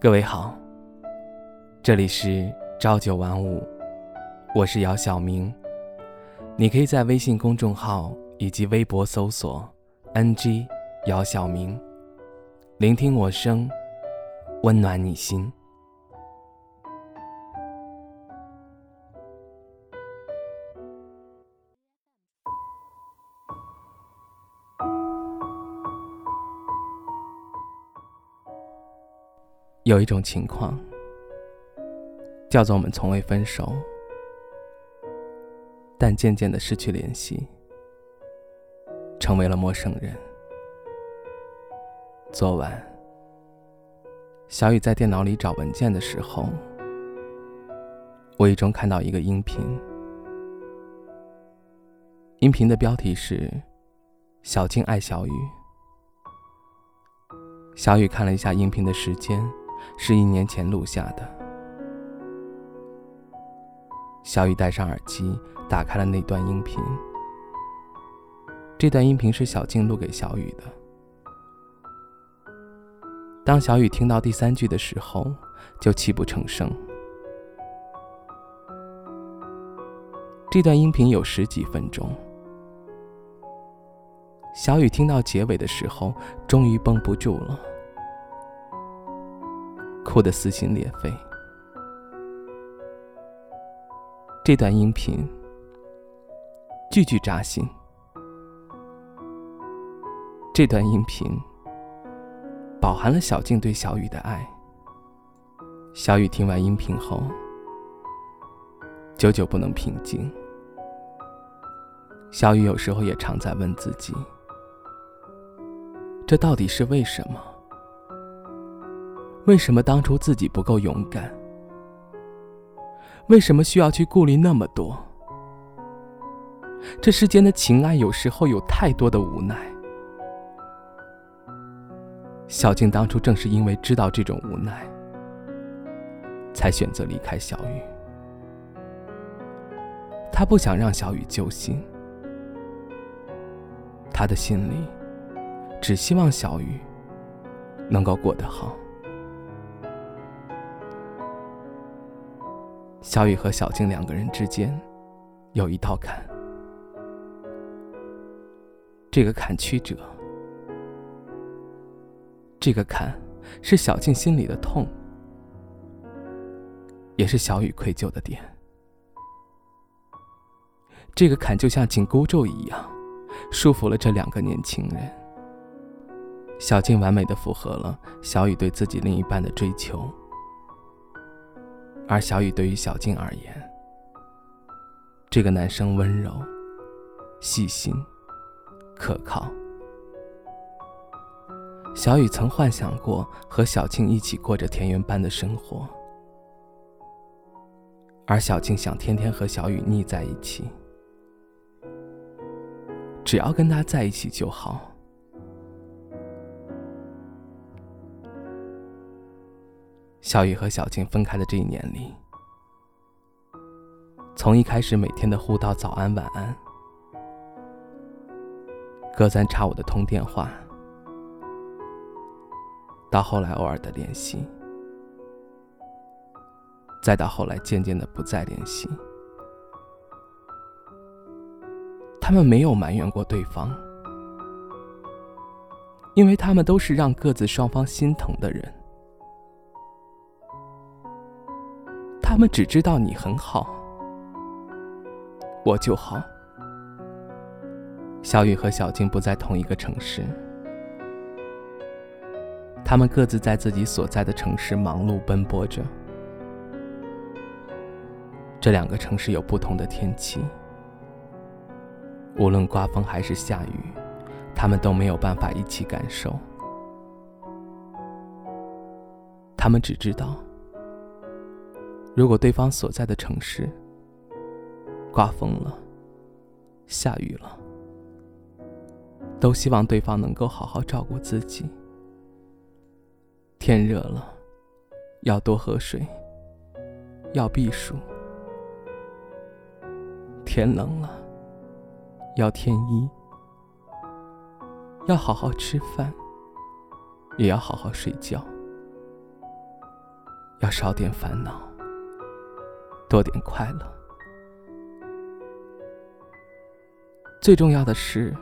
各位好，这里是朝九晚五，我是姚晓明。你可以在微信公众号以及微博搜索 “ng 姚晓明”，聆听我声，温暖你心。有一种情况，叫做我们从未分手，但渐渐的失去联系，成为了陌生人。昨晚，小雨在电脑里找文件的时候，无意中看到一个音频，音频的标题是“小静爱小雨”。小雨看了一下音频的时间。是一年前录下的。小雨戴上耳机，打开了那段音频。这段音频是小静录给小雨的。当小雨听到第三句的时候，就泣不成声。这段音频有十几分钟。小雨听到结尾的时候，终于绷不住了。哭得撕心裂肺。这段音频句句扎心。这段音频饱含了小静对小雨的爱。小雨听完音频后，久久不能平静。小雨有时候也常在问自己：这到底是为什么？为什么当初自己不够勇敢？为什么需要去顾虑那么多？这世间的情爱有时候有太多的无奈。小静当初正是因为知道这种无奈，才选择离开小雨。她不想让小雨揪心，她的心里只希望小雨能够过得好。小雨和小静两个人之间有一道坎，这个坎曲折，这个坎是小静心里的痛，也是小雨愧疚的点。这个坎就像紧箍咒一样，束缚了这两个年轻人。小静完美的符合了小雨对自己另一半的追求。而小雨对于小静而言，这个男生温柔、细心、可靠。小雨曾幻想过和小静一起过着田园般的生活，而小静想天天和小雨腻在一起，只要跟他在一起就好。小雨和小静分开的这一年里，从一开始每天的互道早安晚安，隔三差五的通电话，到后来偶尔的联系，再到后来渐渐的不再联系，他们没有埋怨过对方，因为他们都是让各自双方心疼的人。他们只知道你很好，我就好。小雨和小静不在同一个城市，他们各自在自己所在的城市忙碌奔波着。这两个城市有不同的天气，无论刮风还是下雨，他们都没有办法一起感受。他们只知道。如果对方所在的城市刮风了、下雨了，都希望对方能够好好照顾自己。天热了，要多喝水，要避暑；天冷了，要添衣，要好好吃饭，也要好好睡觉。要少点烦恼，多点快乐。最重要的是，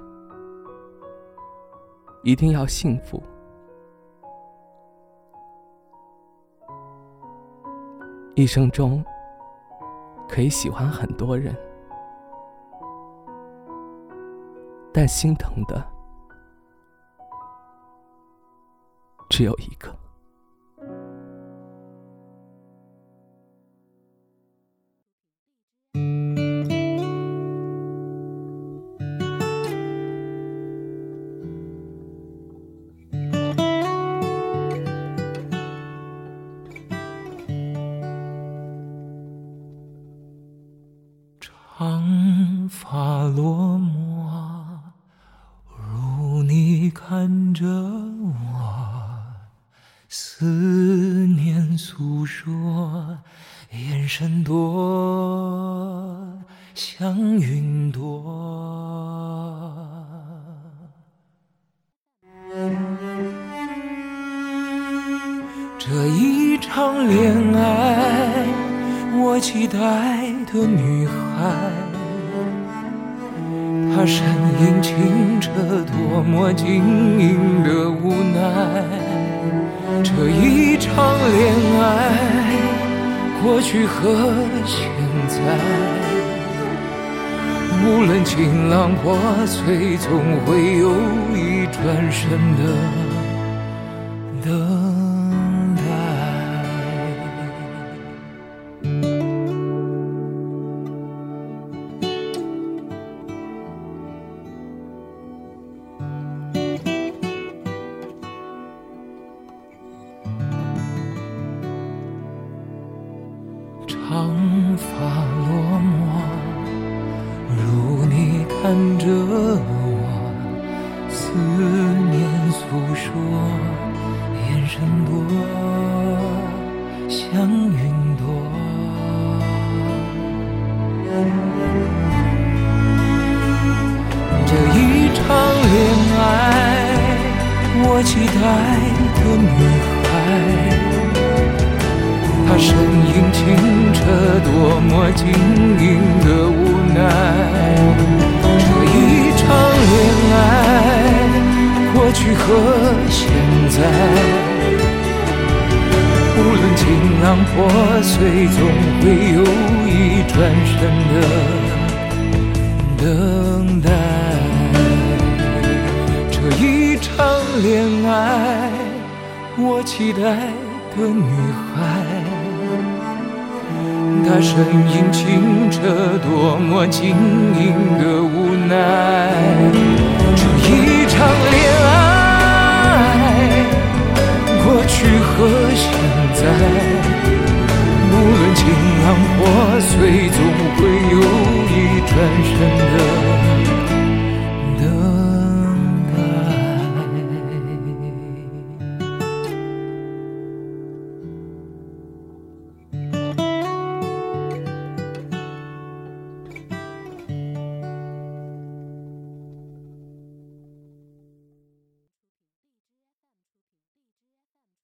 一定要幸福。一生中可以喜欢很多人，但心疼的只有一个。长发落寞，如你看着我，思念诉说，眼神多像云朵。这一场恋爱，我期待的女孩，她身影清澈，多么晶莹的无奈。这一场恋爱，过去和现在，无论晴朗破碎，总会有一转身的看着我，思念诉说，眼神多像云朵。这一场恋爱，我期待的女孩。她身影清澈，多么晶莹的无奈。破碎总会有一转身的等待这一场恋爱我期待的女孩。她身影清澈多么晶莹的无奈这一场恋爱过去和现在。就让破碎